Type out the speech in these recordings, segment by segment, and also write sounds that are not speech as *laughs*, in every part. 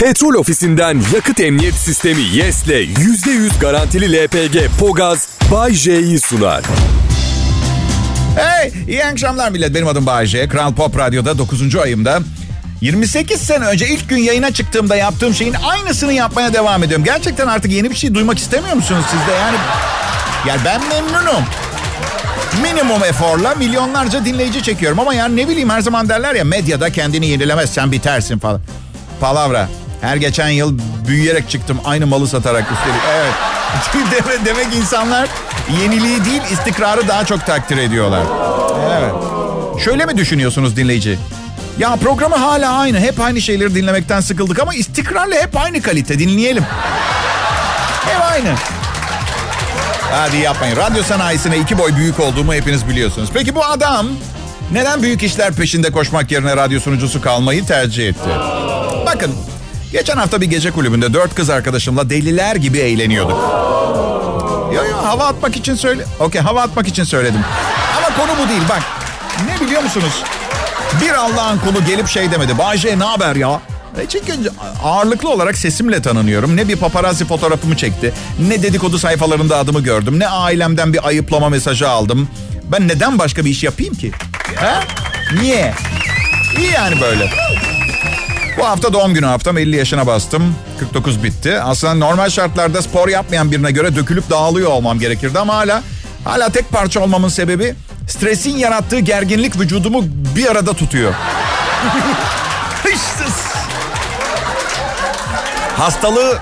Petrol ofisinden yakıt emniyet sistemi YES'le %100 garantili LPG Pogaz Bay J'yi sunar. Hey, iyi akşamlar millet. Benim adım Bayece. Kral Pop Radyo'da 9. ayımda 28 sene önce ilk gün yayına çıktığımda yaptığım şeyin aynısını yapmaya devam ediyorum. Gerçekten artık yeni bir şey duymak istemiyor musunuz siz de? Yani, yani ben memnunum. Minimum eforla milyonlarca dinleyici çekiyorum. Ama yani ne bileyim her zaman derler ya medyada kendini yenilemezsen bitersin falan. Palavra. Her geçen yıl büyüyerek çıktım aynı malı satarak üstelik. Evet. *laughs* demek, demek insanlar yeniliği değil istikrarı daha çok takdir ediyorlar. Evet. Şöyle mi düşünüyorsunuz dinleyici? Ya programı hala aynı. Hep aynı şeyleri dinlemekten sıkıldık ama istikrarla hep aynı kalite dinleyelim. Hep aynı. Hadi yapmayın. Radyo sanayisine iki boy büyük olduğumu hepiniz biliyorsunuz. Peki bu adam neden büyük işler peşinde koşmak yerine radyo sunucusu kalmayı tercih etti? Bakın geçen hafta bir gece kulübünde dört kız arkadaşımla deliler gibi eğleniyorduk. Yo yo hava atmak için söyle. Okey hava atmak için söyledim. Ama konu bu değil bak. Ne biliyor musunuz? Bir Allah'ın kulu gelip şey demedi. Bayce ne haber ya? E çünkü ağırlıklı olarak sesimle tanınıyorum. Ne bir paparazzi fotoğrafımı çekti. Ne dedikodu sayfalarında adımı gördüm. Ne ailemden bir ayıplama mesajı aldım. Ben neden başka bir iş yapayım ki? Ha? Niye? İyi yani böyle. Bu hafta doğum günü haftam 50 yaşına bastım. 49 bitti. Aslında normal şartlarda spor yapmayan birine göre dökülüp dağılıyor olmam gerekirdi ama hala hala tek parça olmamın sebebi stresin yarattığı gerginlik vücudumu bir arada tutuyor. *laughs* Hastalığı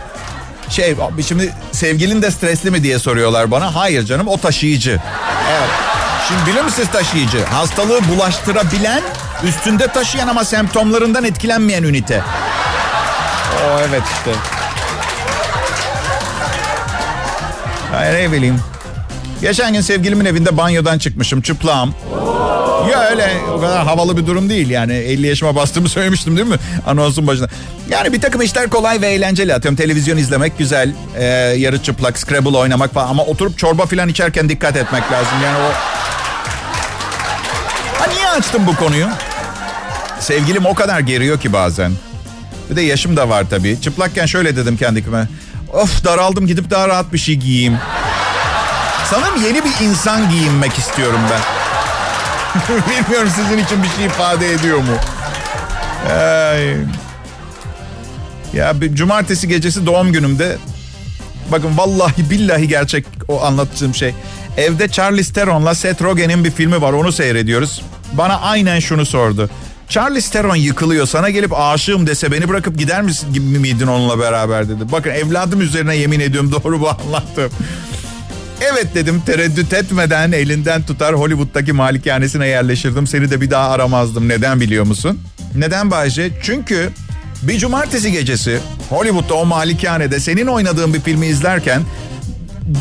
şey şimdi sevgilin de stresli mi diye soruyorlar bana. Hayır canım o taşıyıcı. Evet. Şimdi bilir misiniz taşıyıcı? Hastalığı bulaştırabilen, üstünde taşıyan ama semptomlarından etkilenmeyen ünite. O evet işte. Hayır ne bileyim. Geçen gün sevgilimin evinde banyodan çıkmışım çıplağım. Ya öyle o kadar havalı bir durum değil yani 50 yaşıma bastığımı *laughs* söylemiştim değil mi anonsun başında. Yani bir takım işler kolay ve eğlenceli atıyorum televizyon izlemek güzel ee, yarı çıplak scrabble oynamak falan ama oturup çorba falan içerken dikkat etmek lazım yani o. Ha niye açtım bu konuyu? Sevgilim o kadar geriyor ki bazen. Bir de yaşım da var tabii. Çıplakken şöyle dedim kendime. Of daraldım gidip daha rahat bir şey giyeyim. Sanırım yeni bir insan giyinmek istiyorum ben. *laughs* Bilmiyorum sizin için bir şey ifade ediyor mu? Ay. Ya bir cumartesi gecesi doğum günümde bakın vallahi billahi gerçek o anlattığım şey. Evde Charlize Theron'la Seth Rogen'in bir filmi var onu seyrediyoruz. Bana aynen şunu sordu. Charlize Theron yıkılıyor sana gelip aşığım dese beni bırakıp gider misin gibi miydin onunla beraber dedi. Bakın evladım üzerine yemin ediyorum doğru bu anlattım. Evet dedim tereddüt etmeden elinden tutar Hollywood'daki malikanesine yerleşirdim. Seni de bir daha aramazdım. Neden biliyor musun? Neden Bayce? Çünkü bir cumartesi gecesi Hollywood'da o malikanede senin oynadığın bir filmi izlerken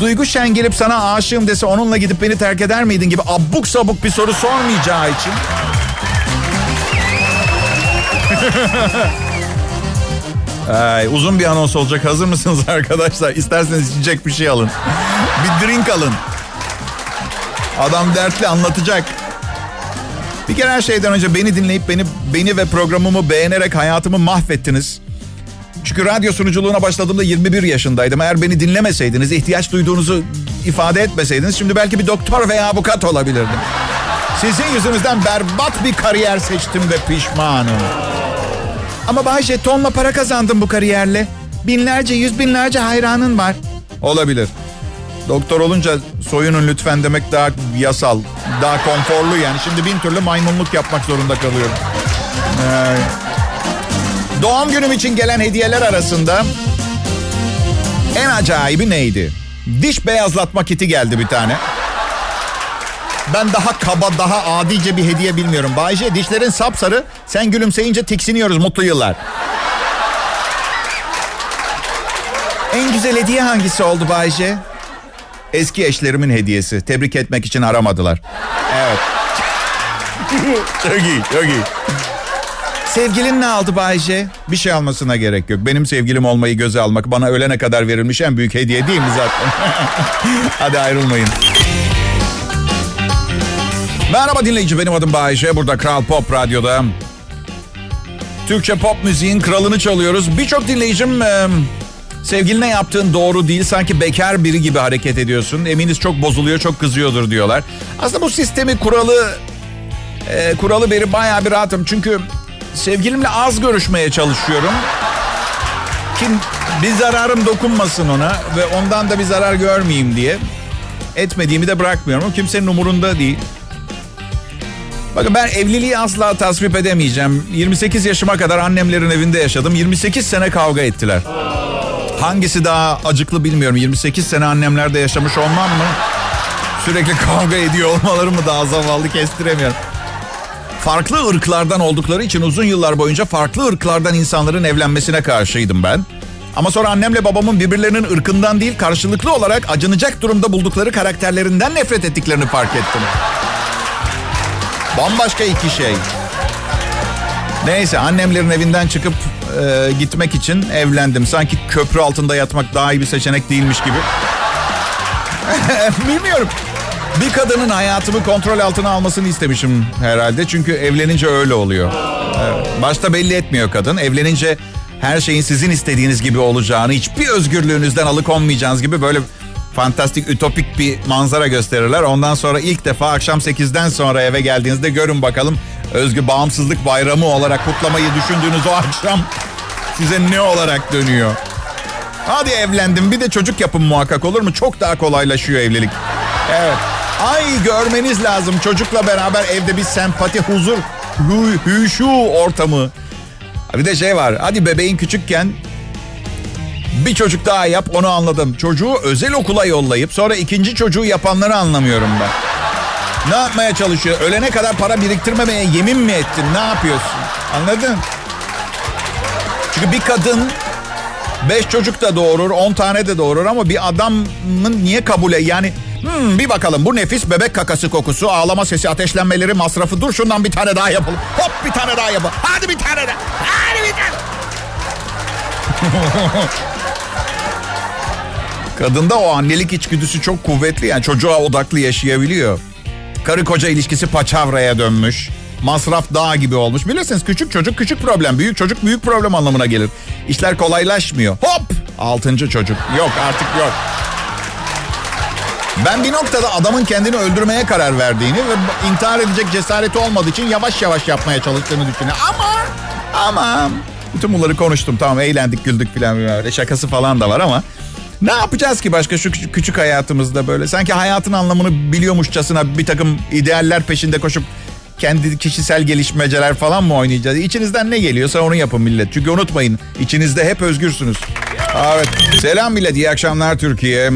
Duygu Şen gelip sana aşığım dese onunla gidip beni terk eder miydin gibi abuk sabuk bir soru sormayacağı için. *laughs* Ay, uzun bir anons olacak. Hazır mısınız *laughs* arkadaşlar? İsterseniz içecek bir şey alın. bir drink alın. Adam dertli anlatacak. Bir kere her şeyden önce beni dinleyip beni beni ve programımı beğenerek hayatımı mahvettiniz. Çünkü radyo sunuculuğuna başladığımda 21 yaşındaydım. Eğer beni dinlemeseydiniz, ihtiyaç duyduğunuzu ifade etmeseydiniz şimdi belki bir doktor veya avukat olabilirdim. Sizin yüzünüzden berbat bir kariyer seçtim ve pişmanım. Ama Bayce tonla para kazandım bu kariyerle. Binlerce, yüz binlerce hayranın var. Olabilir. Doktor olunca soyunun lütfen demek daha yasal, daha konforlu yani. Şimdi bin türlü maymunluk yapmak zorunda kalıyorum. Ee, doğum günüm için gelen hediyeler arasında en acayibi neydi? Diş beyazlatma kiti geldi bir tane. Ben daha kaba, daha adice bir hediye bilmiyorum. Bayce dişlerin sapsarı. Sen gülümseyince tiksiniyoruz mutlu yıllar. En güzel hediye hangisi oldu Bayce? Eski eşlerimin hediyesi. Tebrik etmek için aramadılar. Evet. *laughs* çok iyi, çok iyi. Sevgilin ne aldı Bayce? Bir şey almasına gerek yok. Benim sevgilim olmayı göze almak bana ölene kadar verilmiş en büyük hediye değil mi zaten? *laughs* Hadi ayrılmayın. Merhaba dinleyici benim adım Bayece. Burada Kral Pop Radyo'da Türkçe pop müziğin kralını çalıyoruz. Birçok dinleyicim e, sevgiline yaptığın doğru değil. Sanki bekar biri gibi hareket ediyorsun. Eminiz çok bozuluyor, çok kızıyordur diyorlar. Aslında bu sistemi kuralı e, kuralı beri bayağı bir rahatım. Çünkü sevgilimle az görüşmeye çalışıyorum. Kim bir zararım dokunmasın ona ve ondan da bir zarar görmeyeyim diye etmediğimi de bırakmıyorum. O kimsenin umurunda değil. Bakın ben evliliği asla tasvip edemeyeceğim. 28 yaşıma kadar annemlerin evinde yaşadım. 28 sene kavga ettiler. Hangisi daha acıklı bilmiyorum. 28 sene annemlerde yaşamış olmam mı? Sürekli kavga ediyor olmaları mı daha zavallı kestiremiyorum. Farklı ırklardan oldukları için uzun yıllar boyunca farklı ırklardan insanların evlenmesine karşıydım ben. Ama sonra annemle babamın birbirlerinin ırkından değil karşılıklı olarak acınacak durumda buldukları karakterlerinden nefret ettiklerini fark ettim. Bambaşka iki şey. Neyse annemlerin evinden çıkıp e, gitmek için evlendim. Sanki köprü altında yatmak daha iyi bir seçenek değilmiş gibi. *laughs* Bilmiyorum. Bir kadının hayatımı kontrol altına almasını istemişim herhalde. Çünkü evlenince öyle oluyor. Başta belli etmiyor kadın. Evlenince her şeyin sizin istediğiniz gibi olacağını, hiçbir özgürlüğünüzden alıkonmayacağınız gibi böyle fantastik, ütopik bir manzara gösterirler. Ondan sonra ilk defa akşam 8'den sonra eve geldiğinizde görün bakalım özgü bağımsızlık bayramı olarak kutlamayı düşündüğünüz o akşam size ne olarak dönüyor? Hadi evlendim bir de çocuk yapın muhakkak olur mu? Çok daha kolaylaşıyor evlilik. Evet. Ay görmeniz lazım çocukla beraber evde bir sempati, huzur, hü, hüşu ortamı. Bir de şey var. Hadi bebeğin küçükken bir çocuk daha yap onu anladım. Çocuğu özel okula yollayıp sonra ikinci çocuğu yapanları anlamıyorum ben. Ne yapmaya çalışıyor? Ölene kadar para biriktirmemeye yemin mi ettin? Ne yapıyorsun? Anladın? Çünkü bir kadın beş çocuk da doğurur, on tane de doğurur ama bir adamın niye kabule yani Hmm, bir bakalım bu nefis bebek kakası kokusu, ağlama sesi, ateşlenmeleri, masrafı. Dur şundan bir tane daha yapalım. Hop bir tane daha yapalım. Hadi bir tane daha. Hadi bir tane. *laughs* Kadında o annelik içgüdüsü çok kuvvetli. Yani çocuğa odaklı yaşayabiliyor. Karı koca ilişkisi paçavraya dönmüş. Masraf dağ gibi olmuş. Bilirsiniz küçük çocuk küçük problem. Büyük çocuk büyük problem anlamına gelir. İşler kolaylaşmıyor. Hop! Altıncı çocuk. Yok artık yok. Ben bir noktada adamın kendini öldürmeye karar verdiğini ve intihar edecek cesareti olmadığı için yavaş yavaş yapmaya çalıştığını düşünüyorum. Ama ama bütün bunları konuştum tamam eğlendik güldük öyle şakası falan da var ama ne yapacağız ki başka şu küçük, hayatımızda böyle sanki hayatın anlamını biliyormuşçasına bir takım idealler peşinde koşup kendi kişisel gelişmeceler falan mı oynayacağız? İçinizden ne geliyorsa onu yapın millet. Çünkü unutmayın içinizde hep özgürsünüz. Evet. Selam millet iyi akşamlar Türkiye.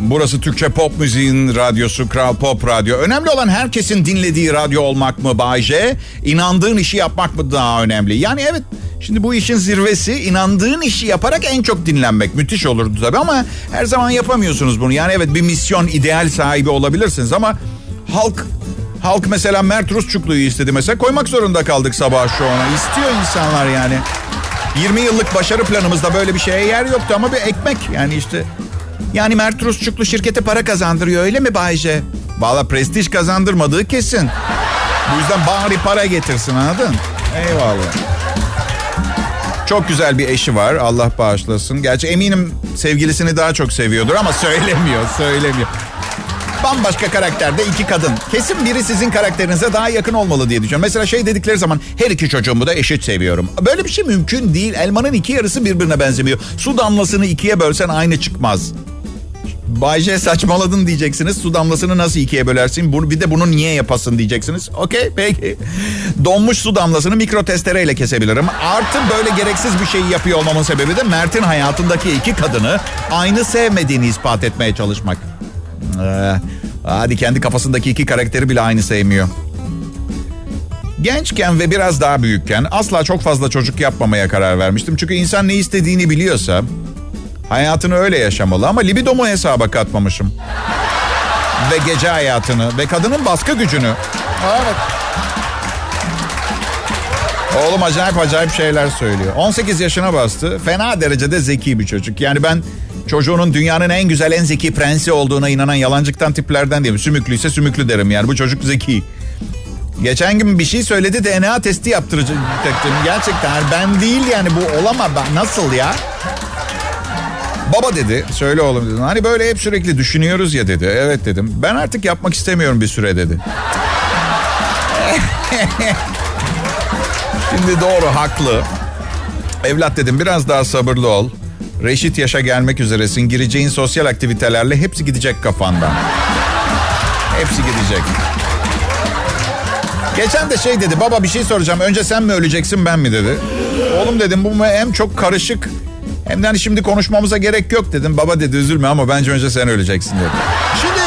Burası Türkçe pop müziğin radyosu Kral Pop Radyo. Önemli olan herkesin dinlediği radyo olmak mı Bay J? İnandığın işi yapmak mı daha önemli? Yani evet şimdi bu işin zirvesi inandığın işi yaparak en çok dinlenmek. Müthiş olurdu tabii ama her zaman yapamıyorsunuz bunu. Yani evet bir misyon ideal sahibi olabilirsiniz ama halk halk mesela Mert Rusçuklu'yu istedi mesela koymak zorunda kaldık sabah şu ona. İstiyor insanlar yani. 20 yıllık başarı planımızda böyle bir şeye yer yoktu ama bir ekmek yani işte yani Mert Rusçuklu şirkete para kazandırıyor öyle mi Bayce? Valla prestij kazandırmadığı kesin. Bu yüzden bari para getirsin anladın? Eyvallah. Çok güzel bir eşi var Allah bağışlasın. Gerçi eminim sevgilisini daha çok seviyordur ama *laughs* söylemiyor söylemiyor. Bambaşka karakterde iki kadın. Kesin biri sizin karakterinize daha yakın olmalı diye düşünüyorum. Mesela şey dedikleri zaman her iki çocuğumu da eşit seviyorum. Böyle bir şey mümkün değil. Elmanın iki yarısı birbirine benzemiyor. Su damlasını ikiye bölsen aynı çıkmaz. Bayce saçmaladın diyeceksiniz. Su damlasını nasıl ikiye bölersin? Bir de bunu niye yapasın diyeceksiniz. Okey peki. Donmuş su damlasını mikro testereyle kesebilirim. Artı böyle gereksiz bir şeyi yapıyor olmamın sebebi de Mert'in hayatındaki iki kadını aynı sevmediğini ispat etmeye çalışmak. Ee, hadi kendi kafasındaki iki karakteri bile aynı sevmiyor. Gençken ve biraz daha büyükken asla çok fazla çocuk yapmamaya karar vermiştim. Çünkü insan ne istediğini biliyorsa hayatını öyle yaşamalı ama libidomu hesaba katmamışım. Ve gece hayatını ve kadının baskı gücünü. Evet. Oğlum acayip acayip şeyler söylüyor. 18 yaşına bastı. Fena derecede zeki bir çocuk. Yani ben çocuğunun dünyanın en güzel en zeki prensi olduğuna inanan yalancıktan tiplerden değilim. Sümüklüyse sümüklü derim yani. Bu çocuk zeki. Geçen gün bir şey söyledi DNA testi yaptıracaktım. Gerçekten ben değil yani bu olamaz. Nasıl ya? Baba dedi söyle oğlum dedim. Hani böyle hep sürekli düşünüyoruz ya dedi. Evet dedim. Ben artık yapmak istemiyorum bir süre dedi. *laughs* Şimdi doğru haklı. Evlat dedim biraz daha sabırlı ol. Reşit yaşa gelmek üzeresin. Gireceğin sosyal aktivitelerle hepsi gidecek kafandan. Hepsi gidecek. Geçen de şey dedi baba bir şey soracağım. Önce sen mi öleceksin ben mi dedi. Oğlum dedim bu hem çok karışık hem de hani şimdi konuşmamıza gerek yok dedim. Baba dedi üzülme ama bence önce sen öleceksin dedi. Şimdi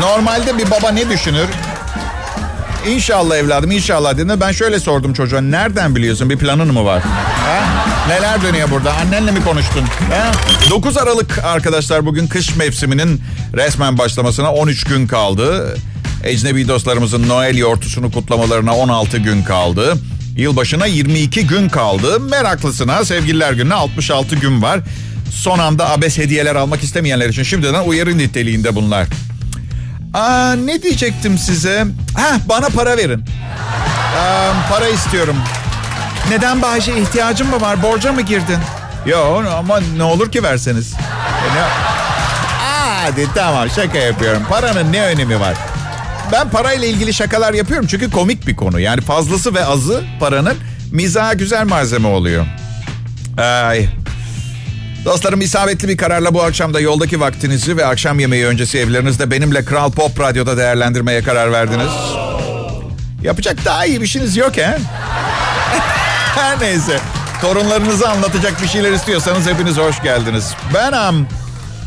normalde bir baba ne düşünür? İnşallah evladım inşallah dediğinde ben şöyle sordum çocuğa. Nereden biliyorsun bir planın mı var? Ha? Neler dönüyor burada? Annenle mi konuştun? Ha? 9 Aralık arkadaşlar bugün kış mevsiminin resmen başlamasına 13 gün kaldı. Ecnebi dostlarımızın Noel yortusunu kutlamalarına 16 gün kaldı. Yılbaşına 22 gün kaldı. Meraklısına sevgililer gününe 66 gün var. Son anda abes hediyeler almak istemeyenler için şimdiden uyarı niteliğinde bunlar. Aa, ne diyecektim size? Ha, bana para verin. Aa, para istiyorum. Neden Bahçe ihtiyacın mı var? Borca mı girdin? Yok ama ne olur ki verseniz. E ne... Hadi tamam şaka yapıyorum. Paranın ne önemi var? Ben parayla ilgili şakalar yapıyorum çünkü komik bir konu. Yani fazlası ve azı paranın mizaha güzel malzeme oluyor. Ay. Dostlarım isabetli bir kararla bu akşam da yoldaki vaktinizi ve akşam yemeği öncesi evlerinizde benimle Kral Pop Radyo'da değerlendirmeye karar verdiniz. Yapacak daha iyi bir şeyiniz yok he? *laughs* Her neyse. Torunlarınızı anlatacak bir şeyler istiyorsanız hepiniz hoş geldiniz. Ben am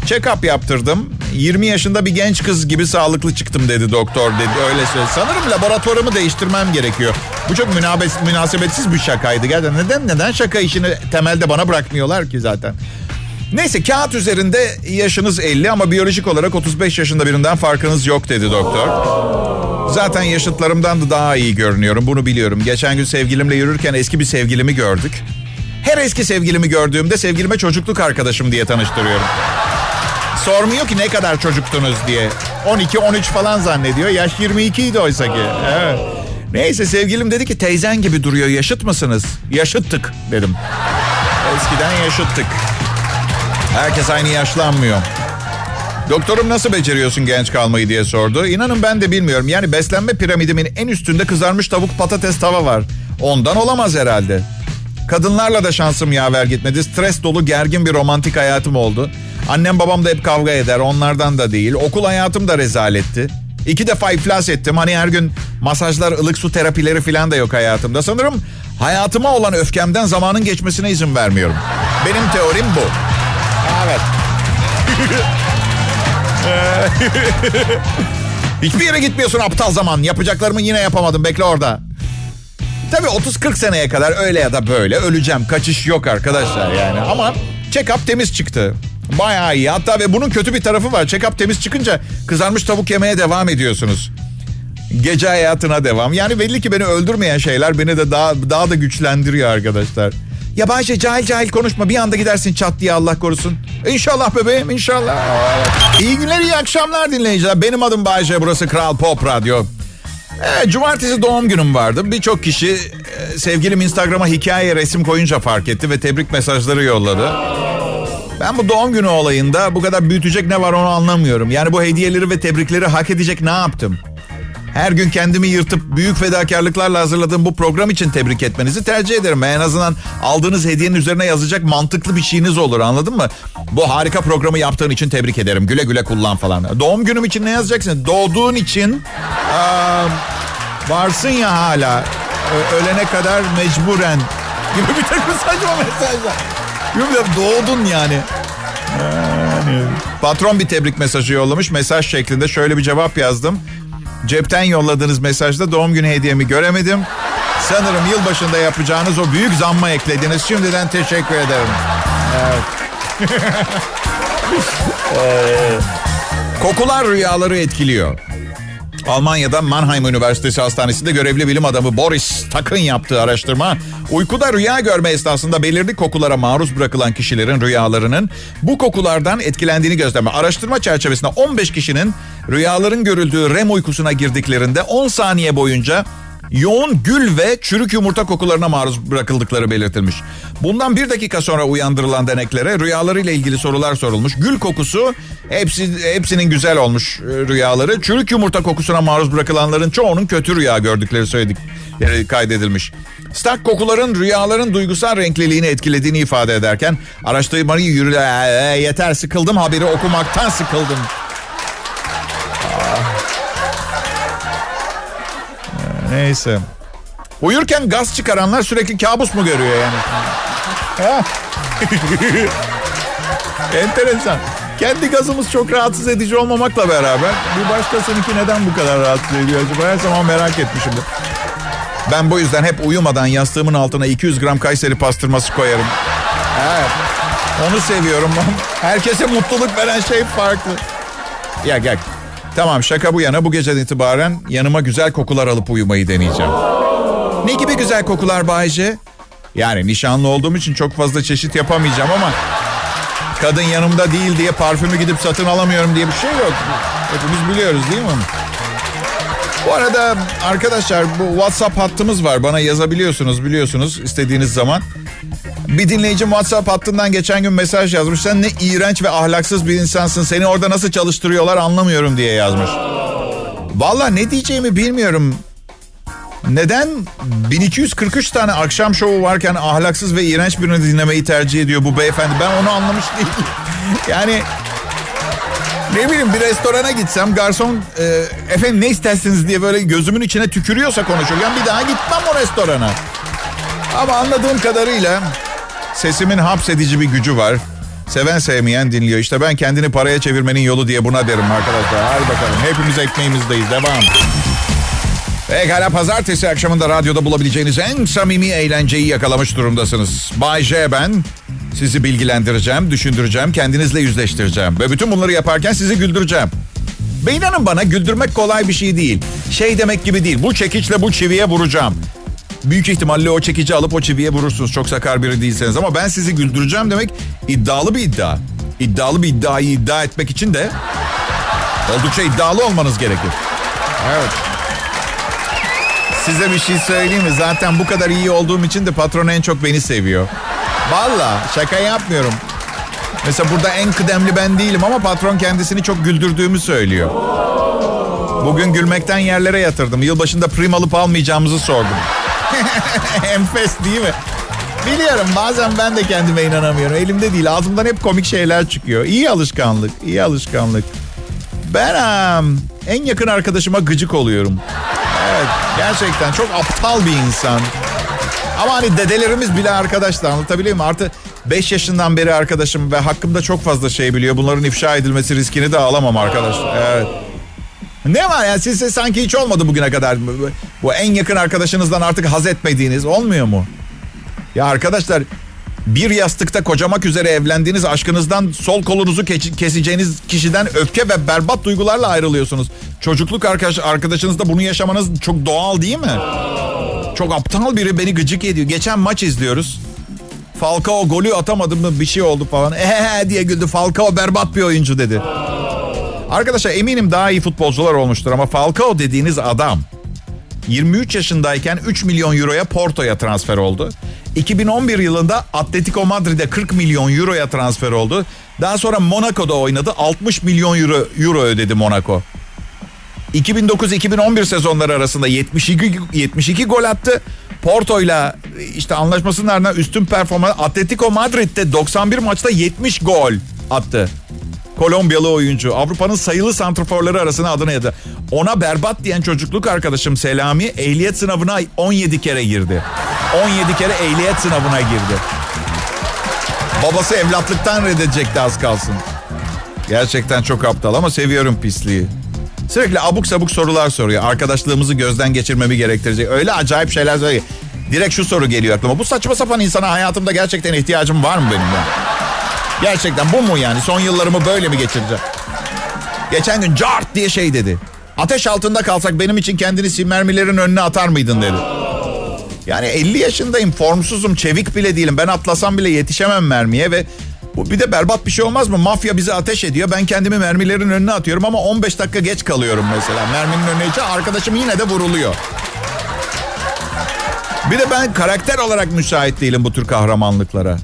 check-up yaptırdım. 20 yaşında bir genç kız gibi sağlıklı çıktım dedi doktor dedi. Öyle söyledi. Sanırım laboratuvarımı değiştirmem gerekiyor. Bu çok münabes, münasebetsiz bir şakaydı. Gerçekten neden neden şaka işini temelde bana bırakmıyorlar ki zaten. Neyse kağıt üzerinde yaşınız 50 ama biyolojik olarak 35 yaşında birinden farkınız yok dedi doktor. Zaten yaşıtlarımdan da daha iyi görünüyorum bunu biliyorum. Geçen gün sevgilimle yürürken eski bir sevgilimi gördük. Her eski sevgilimi gördüğümde sevgilime çocukluk arkadaşım diye tanıştırıyorum. Sormuyor ki ne kadar çocuktunuz diye. 12-13 falan zannediyor. Yaş 22 idi oysa ki. Evet. Neyse sevgilim dedi ki teyzen gibi duruyor yaşıt mısınız? Yaşıttık dedim. Eskiden yaşıttık. Herkes aynı yaşlanmıyor. Doktorum nasıl beceriyorsun genç kalmayı diye sordu. İnanın ben de bilmiyorum. Yani beslenme piramidimin en üstünde kızarmış tavuk patates tava var. Ondan olamaz herhalde. Kadınlarla da şansım yaver gitmedi. Stres dolu gergin bir romantik hayatım oldu. Annem babam da hep kavga eder. Onlardan da değil. Okul hayatım da rezaletti. İki defa iflas ettim. Hani her gün masajlar, ılık su terapileri falan da yok hayatımda. Sanırım hayatıma olan öfkemden zamanın geçmesine izin vermiyorum. Benim teorim bu. Evet. *laughs* Hiçbir yere gitmiyorsun aptal zaman. Yapacaklarımı yine yapamadım. Bekle orada. Tabii 30-40 seneye kadar öyle ya da böyle öleceğim. Kaçış yok arkadaşlar yani. Ama check-up temiz çıktı. Bayağı iyi. Hatta ve bunun kötü bir tarafı var. Check-up temiz çıkınca kızarmış tavuk yemeye devam ediyorsunuz. Gece hayatına devam. Yani belli ki beni öldürmeyen şeyler beni de daha daha da güçlendiriyor arkadaşlar. Ya Bayce cahil cahil konuşma. Bir anda gidersin çat diye Allah korusun. İnşallah bebeğim inşallah. İyi günler iyi akşamlar dinleyiciler. Benim adım Bayce burası Kral Pop Radyo. Evet, cumartesi doğum günüm vardı. Birçok kişi sevgilim Instagram'a hikaye resim koyunca fark etti ve tebrik mesajları yolladı. Ben bu doğum günü olayında bu kadar büyütecek ne var onu anlamıyorum. Yani bu hediyeleri ve tebrikleri hak edecek ne yaptım? Her gün kendimi yırtıp büyük fedakarlıklarla hazırladığım bu program için tebrik etmenizi tercih ederim. En azından aldığınız hediyenin üzerine yazacak mantıklı bir şeyiniz olur anladın mı? Bu harika programı yaptığın için tebrik ederim. Güle güle kullan falan. Doğum günüm için ne yazacaksın? Doğduğun için aa, varsın ya hala. Ölene kadar mecburen *laughs* gibi bir takım saçma mesajlar. Yok doğdun yani. yani. Patron bir tebrik mesajı yollamış. Mesaj şeklinde şöyle bir cevap yazdım. Cepten yolladığınız mesajda doğum günü hediyemi göremedim. Sanırım yılbaşında yapacağınız o büyük zamma eklediniz. Şimdiden teşekkür ederim. Evet. *laughs* Kokular rüyaları etkiliyor. Almanya'da Mannheim Üniversitesi Hastanesi'nde görevli bilim adamı Boris Takın yaptığı araştırma uykuda rüya görme esnasında belirli kokulara maruz bırakılan kişilerin rüyalarının bu kokulardan etkilendiğini gözleme. Araştırma çerçevesinde 15 kişinin rüyaların görüldüğü REM uykusuna girdiklerinde 10 saniye boyunca yoğun gül ve çürük yumurta kokularına maruz bırakıldıkları belirtilmiş. Bundan bir dakika sonra uyandırılan deneklere rüyalarıyla ilgili sorular sorulmuş. Gül kokusu hepsi, hepsinin güzel olmuş e, rüyaları. Çürük yumurta kokusuna maruz bırakılanların çoğunun kötü rüya gördükleri söyledik yani kaydedilmiş. Stark kokuların rüyaların duygusal renkliliğini etkilediğini ifade ederken araştırmayı yürü yeter sıkıldım haberi okumaktan sıkıldım. Neyse. Uyurken gaz çıkaranlar sürekli kabus mu görüyor yani? *laughs* Enteresan. Kendi gazımız çok rahatsız edici olmamakla beraber bir başkasınınki neden bu kadar rahatsız ediyor acaba? Her zaman merak etmişimdir. Ben bu yüzden hep uyumadan yastığımın altına 200 gram Kayseri pastırması koyarım. Evet. Onu seviyorum. *laughs* Herkese mutluluk veren şey farklı. Ya gel. Tamam şaka bu yana bu geceden itibaren yanıma güzel kokular alıp uyumayı deneyeceğim. Ne gibi güzel kokular Bayce? Yani nişanlı olduğum için çok fazla çeşit yapamayacağım ama kadın yanımda değil diye parfümü gidip satın alamıyorum diye bir şey yok. Hepimiz biliyoruz değil mi? Bu arada arkadaşlar bu WhatsApp hattımız var. Bana yazabiliyorsunuz biliyorsunuz istediğiniz zaman. Bir dinleyicim WhatsApp hattından geçen gün mesaj yazmış. Sen ne iğrenç ve ahlaksız bir insansın. Seni orada nasıl çalıştırıyorlar anlamıyorum diye yazmış. Valla ne diyeceğimi bilmiyorum. Neden 1243 tane akşam şovu varken ahlaksız ve iğrenç birini dinlemeyi tercih ediyor bu beyefendi? Ben onu anlamış değilim. *laughs* yani ne bileyim bir restorana gitsem garson e, efendim ne istersiniz diye böyle gözümün içine tükürüyorsa konuşurken bir daha gitmem o restorana. Ama anladığım kadarıyla sesimin hapsedici bir gücü var. Seven sevmeyen dinliyor. İşte ben kendini paraya çevirmenin yolu diye buna derim arkadaşlar. Hadi bakalım hepimiz ekmeğimizdeyiz. Devam. Pekala pazartesi akşamında radyoda bulabileceğiniz en samimi eğlenceyi yakalamış durumdasınız. Bay J ben. Sizi bilgilendireceğim, düşündüreceğim, kendinizle yüzleştireceğim. Ve bütün bunları yaparken sizi güldüreceğim. Ve inanın bana güldürmek kolay bir şey değil. Şey demek gibi değil. Bu çekiçle bu çiviye vuracağım. Büyük ihtimalle o çekici alıp o çiviye vurursunuz. Çok sakar biri değilseniz. Ama ben sizi güldüreceğim demek iddialı bir iddia. İddialı bir iddiayı iddia etmek için de oldukça iddialı olmanız gerekir. Evet. Size bir şey söyleyeyim mi? Zaten bu kadar iyi olduğum için de patron en çok beni seviyor. Valla şaka yapmıyorum. Mesela burada en kıdemli ben değilim ama patron kendisini çok güldürdüğümü söylüyor. Bugün gülmekten yerlere yatırdım. Yılbaşında prim alıp almayacağımızı sordum. *laughs* Enfes değil mi? Biliyorum bazen ben de kendime inanamıyorum. Elimde değil ağzımdan hep komik şeyler çıkıyor. İyi alışkanlık, iyi alışkanlık. Ben um, en yakın arkadaşıma gıcık oluyorum. Evet gerçekten çok aptal bir insan. Ama hani dedelerimiz bile arkadaşlar anlatabiliyor muyum? Artı 5 yaşından beri arkadaşım ve hakkımda çok fazla şey biliyor. Bunların ifşa edilmesi riskini de alamam arkadaşlar. Evet. Ne var ya sizse sanki hiç olmadı bugüne kadar. Bu en yakın arkadaşınızdan artık haz etmediğiniz olmuyor mu? Ya arkadaşlar bir yastıkta kocamak üzere evlendiğiniz aşkınızdan sol kolunuzu keseceğiniz kişiden öfke ve berbat duygularla ayrılıyorsunuz. Çocukluk arkadaş, arkadaşınızda bunu yaşamanız çok doğal değil mi? Çok aptal biri beni gıcık ediyor. Geçen maç izliyoruz. Falcao golü atamadı mı bir şey oldu falan. *laughs* Ehe diye güldü. Falcao berbat bir oyuncu dedi. Arkadaşlar eminim daha iyi futbolcular olmuştur ama Falcao dediğiniz adam 23 yaşındayken 3 milyon euroya Porto'ya transfer oldu. 2011 yılında Atletico Madrid'e 40 milyon euroya transfer oldu. Daha sonra Monaco'da oynadı. 60 milyon euro, euro ödedi Monaco. 2009-2011 sezonları arasında 72 72 gol attı. Porto ile işte anlaşmasının ardından üstün performans Atletico Madrid'de 91 maçta 70 gol attı. Kolombiyalı oyuncu. Avrupa'nın sayılı santraforları arasına adını yadı. Ona berbat diyen çocukluk arkadaşım Selami ehliyet sınavına 17 kere girdi. 17 kere ehliyet sınavına girdi. Babası evlatlıktan reddedecekti az kalsın. Gerçekten çok aptal ama seviyorum pisliği. Sürekli abuk sabuk sorular soruyor. Arkadaşlığımızı gözden geçirmemi gerektirecek. Öyle acayip şeyler söylüyor. Direkt şu soru geliyor aklıma. Bu saçma sapan insana hayatımda gerçekten ihtiyacım var mı benim ya? Gerçekten bu mu yani? Son yıllarımı böyle mi geçireceğim? Geçen gün cart diye şey dedi. Ateş altında kalsak benim için kendini mermilerin önüne atar mıydın dedi. Yani 50 yaşındayım, formsuzum, çevik bile değilim. Ben atlasam bile yetişemem mermiye ve bu bir de berbat bir şey olmaz mı? Mafya bizi ateş ediyor. Ben kendimi mermilerin önüne atıyorum ama 15 dakika geç kalıyorum mesela. Merminin önüne için arkadaşım yine de vuruluyor. Bir de ben karakter olarak müsait değilim bu tür kahramanlıklara.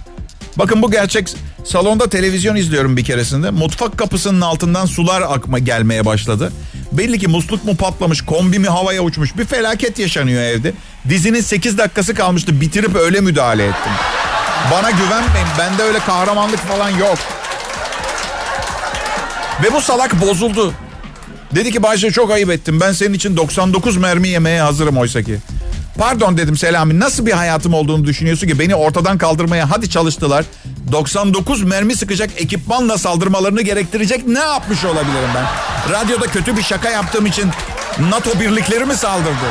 Bakın bu gerçek. Salonda televizyon izliyorum bir keresinde. Mutfak kapısının altından sular akma gelmeye başladı. Belli ki musluk mu patlamış, kombi mi havaya uçmuş. Bir felaket yaşanıyor evde. Dizinin 8 dakikası kalmıştı. Bitirip öyle müdahale ettim. Bana güvenmeyin. Bende öyle kahramanlık falan yok. Ve bu salak bozuldu. Dedi ki Bayşe çok ayıp ettim. Ben senin için 99 mermi yemeye hazırım oysa ki. Pardon dedim Selami nasıl bir hayatım olduğunu düşünüyorsun ki beni ortadan kaldırmaya hadi çalıştılar. 99 mermi sıkacak ekipmanla saldırmalarını gerektirecek ne yapmış olabilirim ben? Radyoda kötü bir şaka yaptığım için NATO birlikleri mi saldırdı?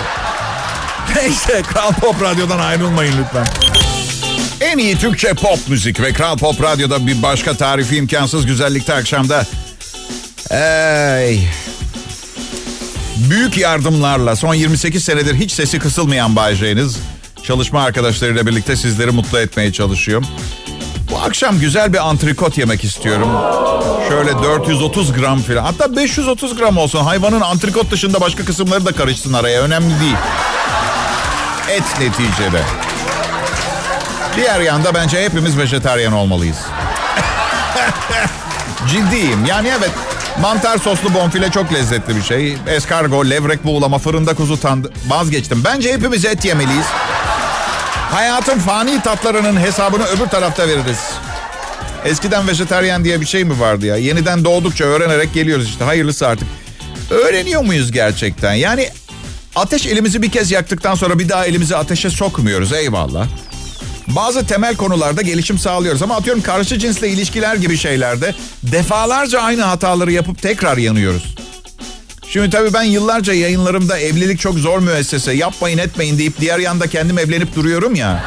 Neyse Kral Pop Radyo'dan ayrılmayın lütfen. En iyi Türkçe pop müzik ve Kral Pop Radyo'da bir başka tarifi imkansız güzellikte akşamda. Ey. Büyük yardımlarla son 28 senedir hiç sesi kısılmayan Bay J'niz çalışma arkadaşlarıyla birlikte sizleri mutlu etmeye çalışıyor. Bu akşam güzel bir antrikot yemek istiyorum. Şöyle 430 gram falan. Hatta 530 gram olsun. Hayvanın antrikot dışında başka kısımları da karışsın araya. Önemli değil. Et neticede. Diğer yanda bence hepimiz vejetaryen olmalıyız. *laughs* Ciddiyim. Yani evet mantar soslu bonfile çok lezzetli bir şey. Eskargo, levrek buğulama, fırında kuzu tandı. Vazgeçtim. Bence hepimiz et yemeliyiz. Hayatın fani tatlarının hesabını öbür tarafta veririz. Eskiden vejetaryen diye bir şey mi vardı ya? Yeniden doğdukça öğrenerek geliyoruz işte. Hayırlısı artık. Öğreniyor muyuz gerçekten? Yani ateş elimizi bir kez yaktıktan sonra bir daha elimizi ateşe sokmuyoruz. Eyvallah. Bazı temel konularda gelişim sağlıyoruz ama atıyorum karşı cinsle ilişkiler gibi şeylerde defalarca aynı hataları yapıp tekrar yanıyoruz. Şimdi tabii ben yıllarca yayınlarımda evlilik çok zor müessese yapmayın etmeyin deyip diğer yanda kendim evlenip duruyorum ya.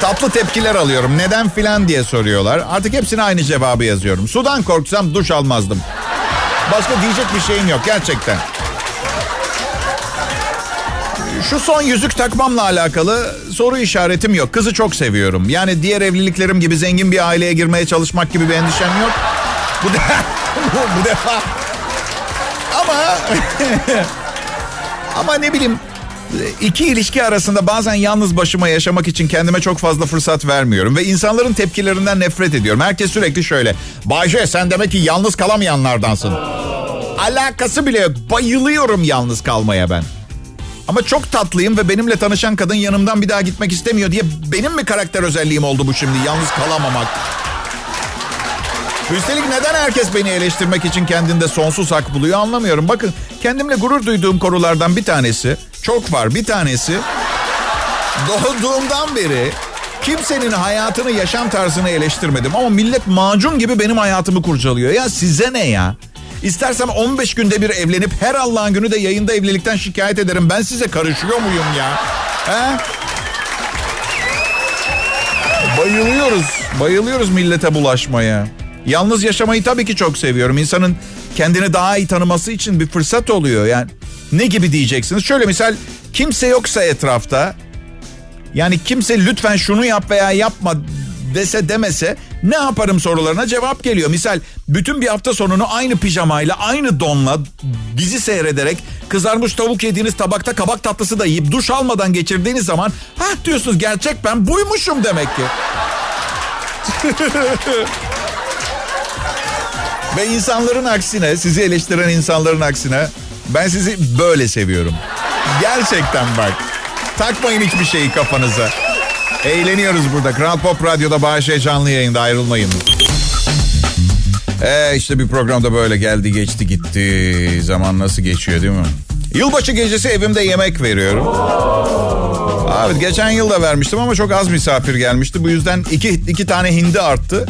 Tatlı tepkiler alıyorum. Neden filan diye soruyorlar. Artık hepsine aynı cevabı yazıyorum. Sudan korksam duş almazdım. Başka diyecek bir şeyim yok gerçekten. Şu son yüzük takmamla alakalı soru işaretim yok. Kızı çok seviyorum. Yani diğer evliliklerim gibi zengin bir aileye girmeye çalışmak gibi bir endişem yok. Bu, de, *laughs* bu, bu defa ama *laughs* ama ne bileyim iki ilişki arasında bazen yalnız başıma yaşamak için kendime çok fazla fırsat vermiyorum ve insanların tepkilerinden nefret ediyorum. Herkes sürekli şöyle. Bayce sen demek ki yalnız kalamayanlardansın. Alakası bile yok. Bayılıyorum yalnız kalmaya ben. Ama çok tatlıyım ve benimle tanışan kadın yanımdan bir daha gitmek istemiyor diye benim mi karakter özelliğim oldu bu şimdi yalnız kalamamak? Üstelik neden herkes beni eleştirmek için kendinde sonsuz hak buluyor anlamıyorum. Bakın kendimle gurur duyduğum konulardan bir tanesi, çok var bir tanesi, doğduğumdan beri kimsenin hayatını, yaşam tarzını eleştirmedim. Ama millet macun gibi benim hayatımı kurcalıyor. Ya size ne ya? İstersem 15 günde bir evlenip her Allah'ın günü de yayında evlilikten şikayet ederim. Ben size karışıyor muyum ya? He? Bayılıyoruz. Bayılıyoruz millete bulaşmaya. Yalnız yaşamayı tabii ki çok seviyorum. İnsanın kendini daha iyi tanıması için bir fırsat oluyor. Yani ne gibi diyeceksiniz? Şöyle misal kimse yoksa etrafta yani kimse lütfen şunu yap veya yapma dese demese ne yaparım sorularına cevap geliyor. Misal bütün bir hafta sonunu aynı pijamayla aynı donla dizi seyrederek kızarmış tavuk yediğiniz tabakta kabak tatlısı da yiyip duş almadan geçirdiğiniz zaman ha diyorsunuz gerçek ben buymuşum demek ki. Ve insanların aksine, sizi eleştiren insanların aksine ben sizi böyle seviyorum. Gerçekten bak. Takmayın hiçbir şeyi kafanıza. Eğleniyoruz burada. Kral Pop Radyo'da Bahşe canlı yayında ayrılmayın. Ee, işte bir programda böyle geldi geçti gitti. Zaman nasıl geçiyor değil mi? Yılbaşı gecesi evimde yemek veriyorum. Abi geçen yıl da vermiştim ama çok az misafir gelmişti. Bu yüzden iki, iki tane hindi arttı.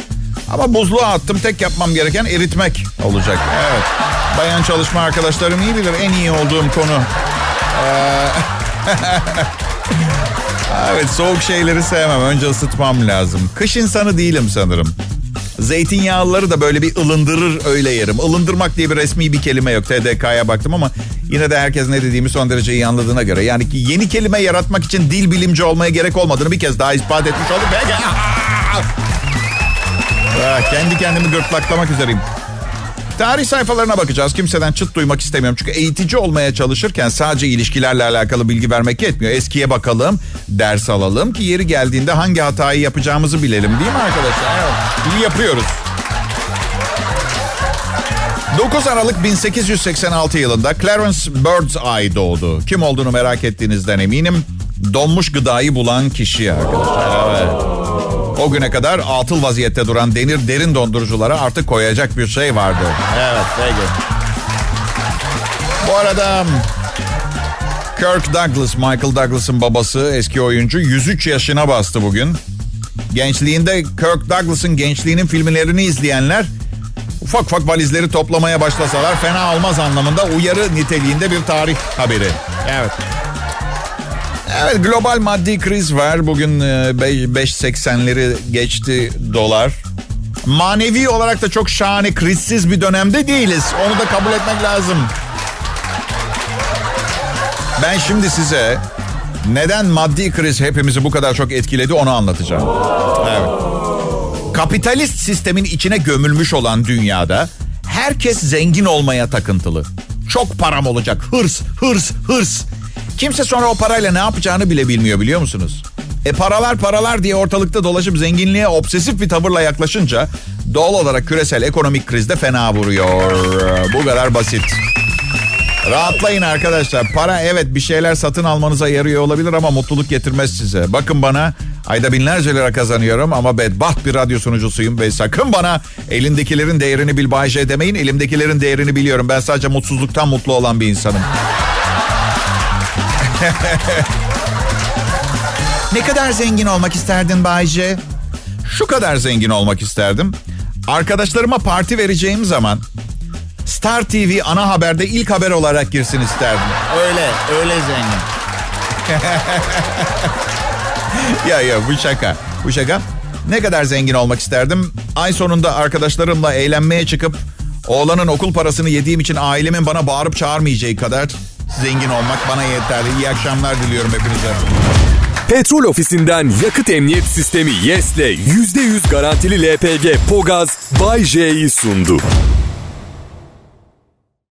Ama buzluğa attım. Tek yapmam gereken eritmek olacak. Evet. Bayan çalışma arkadaşlarım iyi bilir en iyi olduğum konu. Ee... *laughs* evet soğuk şeyleri sevmem. Önce ısıtmam lazım. Kış insanı değilim sanırım. Zeytinyağlıları da böyle bir ılındırır öyle yerim. Ilındırmak diye bir resmi bir kelime yok. TDK'ya baktım ama yine de herkes ne dediğimi son derece iyi anladığına göre. Yani ki yeni kelime yaratmak için dil bilimci olmaya gerek olmadığını bir kez daha ispat etmiş oldum. Peki. Ah, kendi kendimi gırtlaklamak üzereyim. Tarih sayfalarına bakacağız. Kimseden çıt duymak istemiyorum. Çünkü eğitici olmaya çalışırken sadece ilişkilerle alakalı bilgi vermek yetmiyor. Eskiye bakalım, ders alalım ki yeri geldiğinde hangi hatayı yapacağımızı bilelim değil mi arkadaşlar? Evet, yapıyoruz. 9 Aralık 1886 yılında Clarence Birdseye doğdu. Kim olduğunu merak ettiğinizden eminim. Donmuş gıdayı bulan kişi arkadaşlar. Evet. O güne kadar atıl vaziyette duran denir derin donduruculara artık koyacak bir şey vardı. Evet peki. Bu arada Kirk Douglas, Michael Douglas'ın babası eski oyuncu 103 yaşına bastı bugün. Gençliğinde Kirk Douglas'ın gençliğinin filmlerini izleyenler ufak ufak valizleri toplamaya başlasalar fena olmaz anlamında uyarı niteliğinde bir tarih haberi. Evet. Evet global maddi kriz var. Bugün 5.80'leri geçti dolar. Manevi olarak da çok şahane krizsiz bir dönemde değiliz. Onu da kabul etmek lazım. Ben şimdi size neden maddi kriz hepimizi bu kadar çok etkiledi onu anlatacağım. Evet. Kapitalist sistemin içine gömülmüş olan dünyada herkes zengin olmaya takıntılı. Çok param olacak. Hırs, hırs, hırs. Kimse sonra o parayla ne yapacağını bile bilmiyor biliyor musunuz? E paralar paralar diye ortalıkta dolaşıp zenginliğe obsesif bir tavırla yaklaşınca doğal olarak küresel ekonomik krizde fena vuruyor. Bu kadar basit. Rahatlayın arkadaşlar. Para evet bir şeyler satın almanıza yarıyor olabilir ama mutluluk getirmez size. Bakın bana ayda binlerce lira kazanıyorum ama bedbaht bir radyo sunucusuyum ve sakın bana elindekilerin değerini bil Bay J demeyin. Elimdekilerin değerini biliyorum. Ben sadece mutsuzluktan mutlu olan bir insanım. *laughs* ne kadar zengin olmak isterdin Bayce? Şu kadar zengin olmak isterdim. Arkadaşlarıma parti vereceğim zaman Star TV ana haberde ilk haber olarak girsin isterdim. Öyle, öyle zengin. *laughs* ya ya bu şaka, bu şaka. Ne kadar zengin olmak isterdim? Ay sonunda arkadaşlarımla eğlenmeye çıkıp oğlanın okul parasını yediğim için ailemin bana bağırıp çağırmayacağı kadar zengin olmak bana yeterli. İyi akşamlar diliyorum hepinize. Petrol ofisinden yakıt emniyet sistemi YES'le %100 garantili LPG Pogaz Bay J'yi sundu.